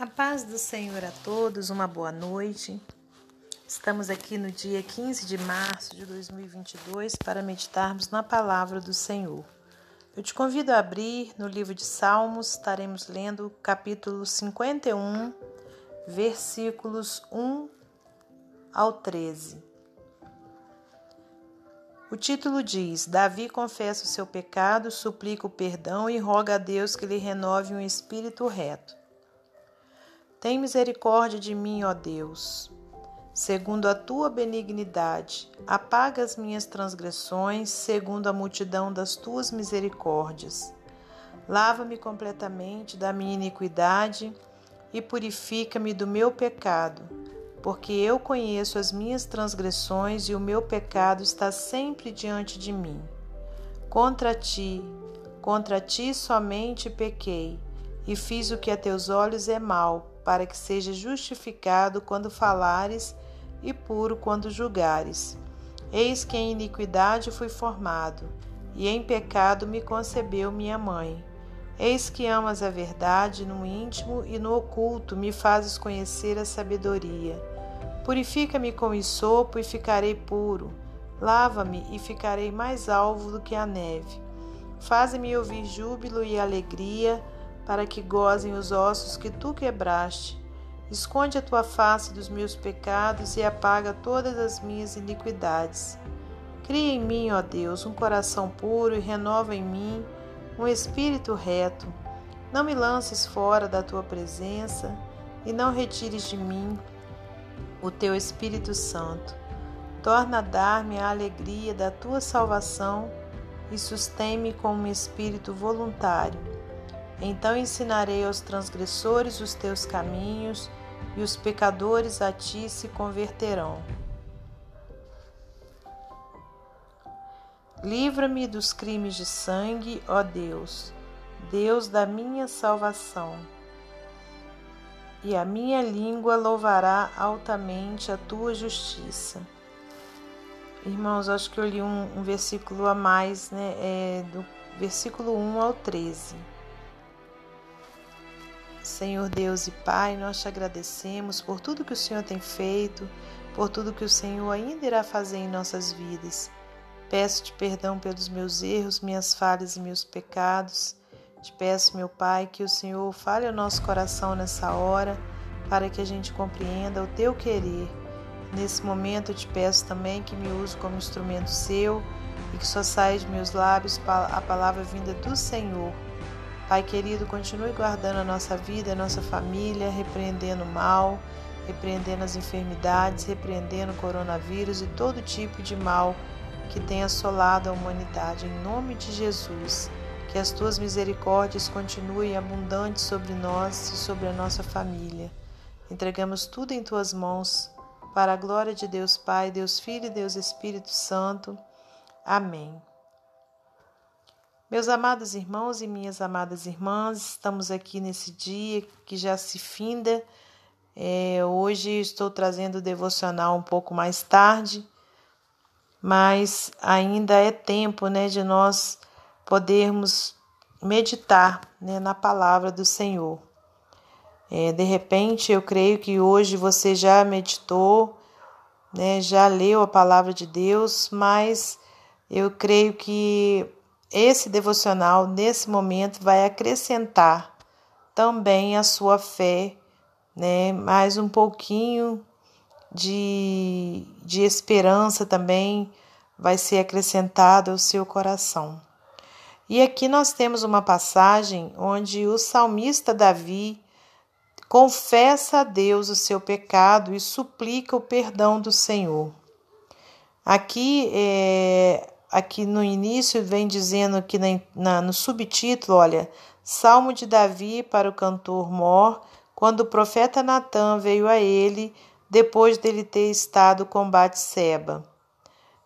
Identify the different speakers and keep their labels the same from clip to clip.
Speaker 1: A paz do Senhor a todos, uma boa noite. Estamos aqui no dia 15 de março de 2022 para meditarmos na palavra do Senhor. Eu te convido a abrir no livro de Salmos, estaremos lendo capítulo 51, versículos 1 ao 13. O título diz: Davi confessa o seu pecado, suplica o perdão e roga a Deus que lhe renove um espírito reto. Tem misericórdia de mim, ó Deus. Segundo a tua benignidade, apaga as minhas transgressões, segundo a multidão das tuas misericórdias. Lava-me completamente da minha iniquidade e purifica-me do meu pecado, porque eu conheço as minhas transgressões e o meu pecado está sempre diante de mim. Contra ti, contra ti somente pequei e fiz o que a teus olhos é mal para que seja justificado quando falares e puro quando julgares. Eis que em iniquidade fui formado, e em pecado me concebeu minha mãe. Eis que amas a verdade no íntimo e no oculto me fazes conhecer a sabedoria. Purifica-me com isopo e ficarei puro. Lava-me e ficarei mais alvo do que a neve. Faze-me ouvir júbilo e alegria para que gozem os ossos que tu quebraste. Esconde a tua face dos meus pecados e apaga todas as minhas iniquidades. Cria em mim, ó Deus, um coração puro e renova em mim um espírito reto. Não me lances fora da tua presença e não retires de mim o teu Espírito Santo. Torna a dar-me a alegria da tua salvação e sustém-me com um espírito voluntário então ensinarei aos transgressores os teus caminhos, e os pecadores a ti se converterão. Livra-me dos crimes de sangue, ó Deus, Deus da minha salvação. E a minha língua louvará altamente a tua justiça. Irmãos, acho que eu li um, um versículo a mais, né? É, do versículo 1 ao 13. Senhor Deus e Pai, nós te agradecemos por tudo que o Senhor tem feito, por tudo que o Senhor ainda irá fazer em nossas vidas. Peço-te perdão pelos meus erros, minhas falhas e meus pecados. Te peço, meu Pai, que o Senhor fale ao nosso coração nessa hora, para que a gente compreenda o teu querer. Nesse momento eu te peço também que me use como instrumento seu e que só saia de meus lábios a palavra vinda do Senhor Pai querido, continue guardando a nossa vida, a nossa família, repreendendo o mal, repreendendo as enfermidades, repreendendo o coronavírus e todo tipo de mal que tem assolado a humanidade. Em nome de Jesus, que as tuas misericórdias continuem abundantes sobre nós e sobre a nossa família. Entregamos tudo em tuas mãos, para a glória de Deus Pai, Deus Filho e Deus Espírito Santo. Amém. Meus amados irmãos e minhas amadas irmãs, estamos aqui nesse dia que já se finda. É, hoje estou trazendo o devocional um pouco mais tarde, mas ainda é tempo né, de nós podermos meditar né, na palavra do Senhor. É, de repente, eu creio que hoje você já meditou, né, já leu a palavra de Deus, mas eu creio que esse devocional, nesse momento, vai acrescentar também a sua fé, né? mais um pouquinho de, de esperança também vai ser acrescentado ao seu coração. E aqui nós temos uma passagem onde o salmista Davi confessa a Deus o seu pecado e suplica o perdão do Senhor. Aqui é, aqui no início vem dizendo aqui na, na, no subtítulo, olha, Salmo de Davi para o cantor Mor, quando o profeta Natan veio a ele depois dele ter estado com Batseba.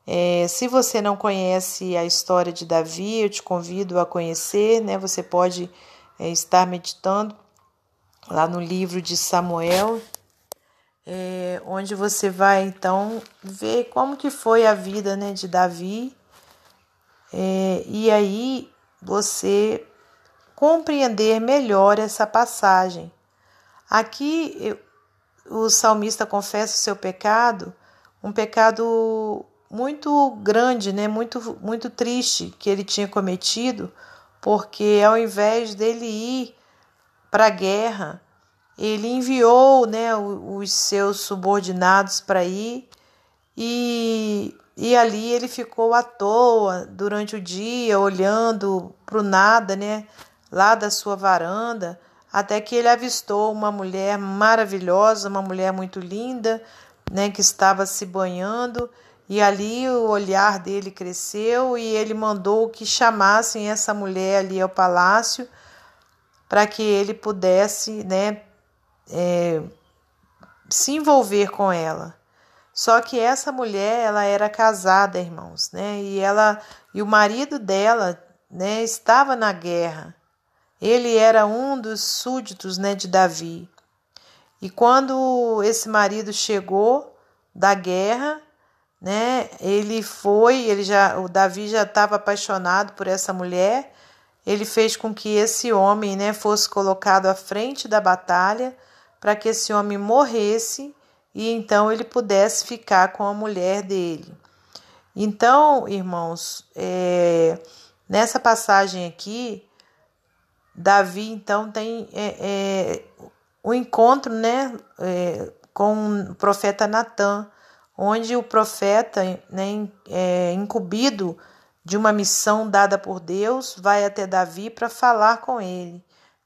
Speaker 1: É, se você não conhece a história de Davi, eu te convido a conhecer, né? Você pode é, estar meditando lá no livro de Samuel, é, onde você vai então ver como que foi a vida né, de Davi é, e aí você compreender melhor essa passagem. Aqui o salmista confessa o seu pecado, um pecado muito grande, né? muito, muito triste que ele tinha cometido, porque ao invés dele ir para a guerra, ele enviou né, os seus subordinados para ir e, e ali ele ficou à toa durante o dia, olhando para o nada, né, lá da sua varanda, até que ele avistou uma mulher maravilhosa, uma mulher muito linda, né, que estava se banhando, e ali o olhar dele cresceu e ele mandou que chamassem essa mulher ali ao palácio para que ele pudesse, né, é, se envolver com ela. Só que essa mulher, ela era casada, irmãos, né? E ela e o marido dela, né, estava na guerra. Ele era um dos súditos, né, de Davi. E quando esse marido chegou da guerra, né, ele foi, ele já, o Davi já estava apaixonado por essa mulher. Ele fez com que esse homem, né, fosse colocado à frente da batalha para que esse homem morresse e então ele pudesse ficar com a mulher dele. Então, irmãos, é, nessa passagem aqui, Davi então tem é, é, o encontro né, é, com o profeta Natan, onde o profeta, né, é, incumbido de uma missão dada por Deus, vai até Davi para falar com ele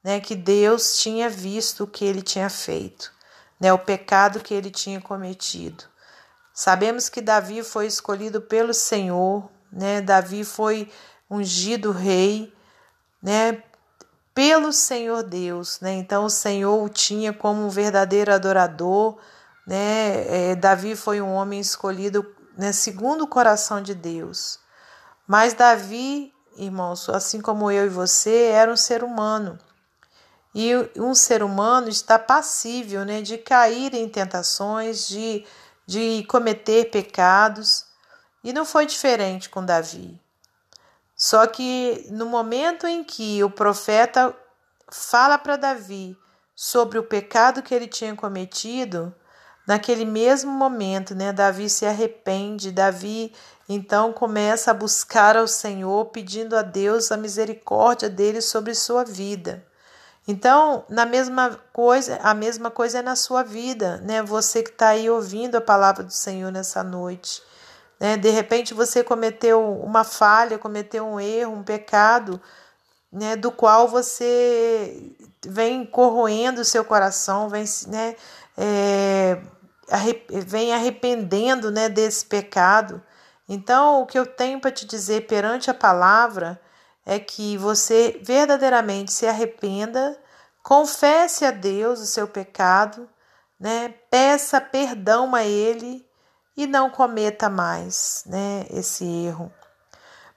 Speaker 1: né, que Deus tinha visto o que ele tinha feito, né, o pecado que ele tinha cometido. Sabemos que Davi foi escolhido pelo Senhor, né, Davi foi ungido rei, né, pelo Senhor Deus, né? Então o Senhor o tinha como um verdadeiro adorador, né? É, Davi foi um homem escolhido né, segundo o coração de Deus. Mas Davi, irmãos, assim como eu e você, era um ser humano. E um ser humano está passível né, de cair em tentações, de, de cometer pecados. E não foi diferente com Davi. Só que no momento em que o profeta fala para Davi sobre o pecado que ele tinha cometido, naquele mesmo momento, né, Davi se arrepende, Davi então começa a buscar ao Senhor, pedindo a Deus a misericórdia dele sobre sua vida. Então, na mesma coisa, a mesma coisa é na sua vida, né? Você que está aí ouvindo a palavra do Senhor nessa noite, né? De repente você cometeu uma falha, cometeu um erro, um pecado, né? Do qual você vem corroendo o seu coração, vem, né? É, vem arrependendo, né? Desse pecado. Então, o que eu tenho para te dizer perante a palavra é que você verdadeiramente se arrependa, confesse a Deus o seu pecado, né? Peça perdão a ele e não cometa mais, né, esse erro.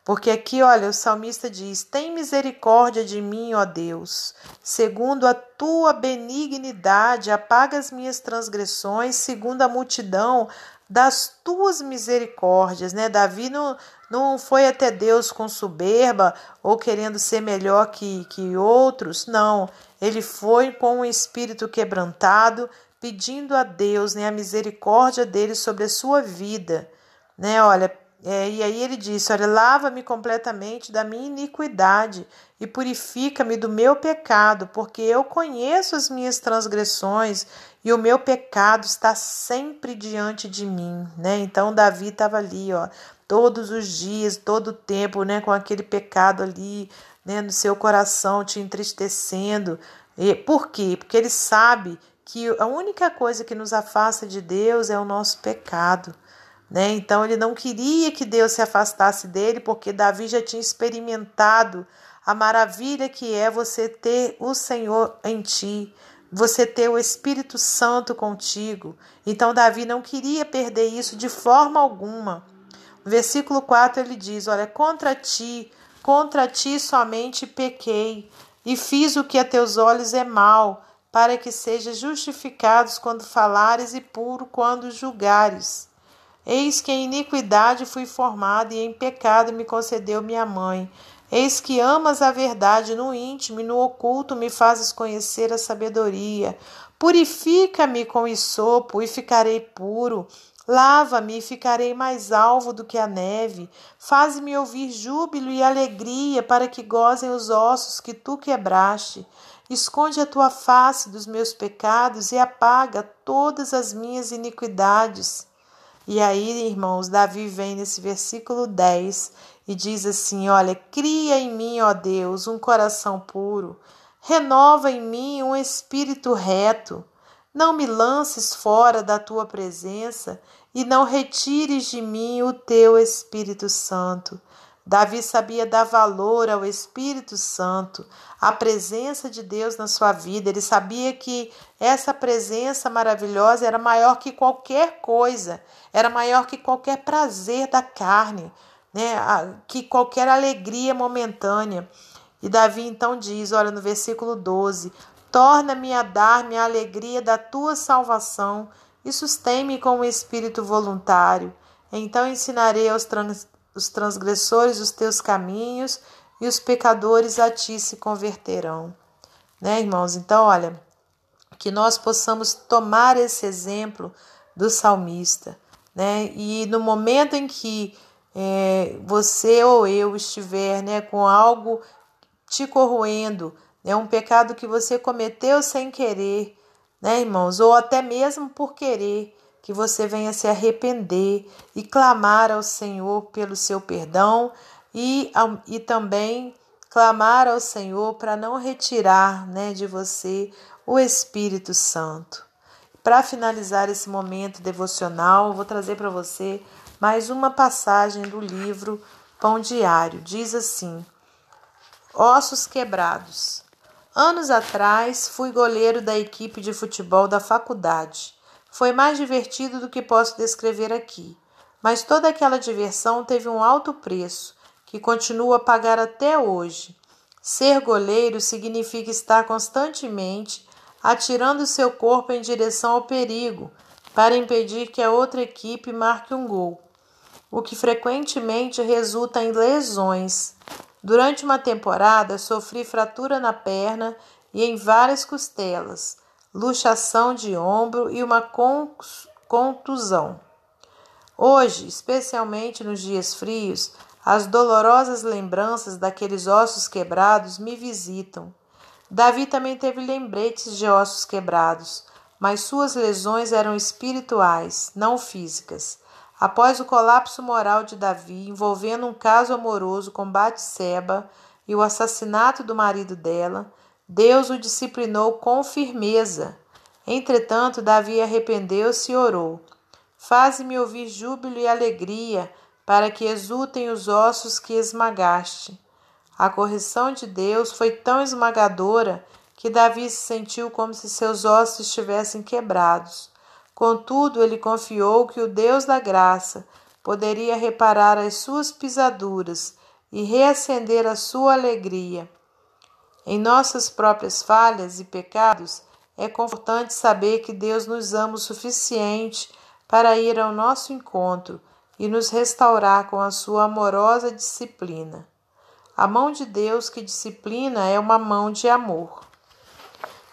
Speaker 1: Porque aqui, olha, o salmista diz: Tem misericórdia de mim, ó Deus, segundo a tua benignidade, apaga as minhas transgressões, segundo a multidão das tuas misericórdias, né? Davi não, não foi até Deus com soberba ou querendo ser melhor que, que outros, não. Ele foi com um espírito quebrantado, pedindo a Deus né, a misericórdia dele sobre a sua vida. Né? Olha, é, e aí ele disse: Olha, lava-me completamente da minha iniquidade e purifica-me do meu pecado, porque eu conheço as minhas transgressões e o meu pecado está sempre diante de mim, né? Então Davi estava ali, ó, todos os dias, todo o tempo, né, com aquele pecado ali, né, no seu coração te entristecendo. E por quê? Porque ele sabe que a única coisa que nos afasta de Deus é o nosso pecado. Né? Então ele não queria que Deus se afastasse dele, porque Davi já tinha experimentado a maravilha que é você ter o Senhor em ti, você ter o Espírito Santo contigo. Então Davi não queria perder isso de forma alguma. Versículo 4 ele diz: Olha, contra ti, contra ti somente pequei, e fiz o que a teus olhos é mal, para que sejas justificados quando falares e puro quando julgares. Eis que em iniquidade fui formado e em pecado me concedeu minha mãe. Eis que amas a verdade no íntimo e no oculto me fazes conhecer a sabedoria. Purifica-me com isopo e ficarei puro. Lava-me e ficarei mais alvo do que a neve. Faz-me ouvir júbilo e alegria, para que gozem os ossos que tu quebraste. Esconde a tua face dos meus pecados e apaga todas as minhas iniquidades. E aí, irmãos, Davi vem nesse versículo 10 e diz assim: Olha, cria em mim, ó Deus, um coração puro, renova em mim um espírito reto. Não me lances fora da tua presença e não retires de mim o teu Espírito Santo. Davi sabia dar valor ao Espírito Santo, à presença de Deus na sua vida. Ele sabia que essa presença maravilhosa era maior que qualquer coisa, era maior que qualquer prazer da carne, né? que qualquer alegria momentânea. E Davi então diz, olha no versículo 12: Torna-me a dar-me a alegria da tua salvação e sustém-me com um espírito voluntário. Então ensinarei aos trans, os transgressores os teus caminhos e os pecadores a ti se converterão. Né, irmãos? Então, olha, que nós possamos tomar esse exemplo do salmista, né? E no momento em que é, você ou eu estiver, né, com algo te corroendo, é um pecado que você cometeu sem querer, né, irmãos? Ou até mesmo por querer, que você venha se arrepender e clamar ao Senhor pelo seu perdão e, e também clamar ao Senhor para não retirar né, de você o Espírito Santo. Para finalizar esse momento devocional, vou trazer para você mais uma passagem do livro Pão Diário. Diz assim: Ossos quebrados. Anos atrás, fui goleiro da equipe de futebol da faculdade. Foi mais divertido do que posso descrever aqui, mas toda aquela diversão teve um alto preço, que continuo a pagar até hoje. Ser goleiro significa estar constantemente atirando seu corpo em direção ao perigo, para impedir que a outra equipe marque um gol, o que frequentemente resulta em lesões. Durante uma temporada, sofri fratura na perna e em várias costelas, luxação de ombro e uma contusão. Hoje, especialmente nos dias frios, as dolorosas lembranças daqueles ossos quebrados me visitam. Davi também teve lembretes de ossos quebrados, mas suas lesões eram espirituais, não físicas. Após o colapso moral de Davi, envolvendo um caso amoroso com Batseba e o assassinato do marido dela, Deus o disciplinou com firmeza. Entretanto, Davi arrependeu-se e orou: Faze-me ouvir júbilo e alegria, para que exultem os ossos que esmagaste. A correção de Deus foi tão esmagadora que Davi se sentiu como se seus ossos estivessem quebrados. Contudo, ele confiou que o Deus da graça poderia reparar as suas pisaduras e reacender a sua alegria. Em nossas próprias falhas e pecados, é confortante saber que Deus nos ama o suficiente para ir ao nosso encontro e nos restaurar com a sua amorosa disciplina. A mão de Deus que disciplina é uma mão de amor.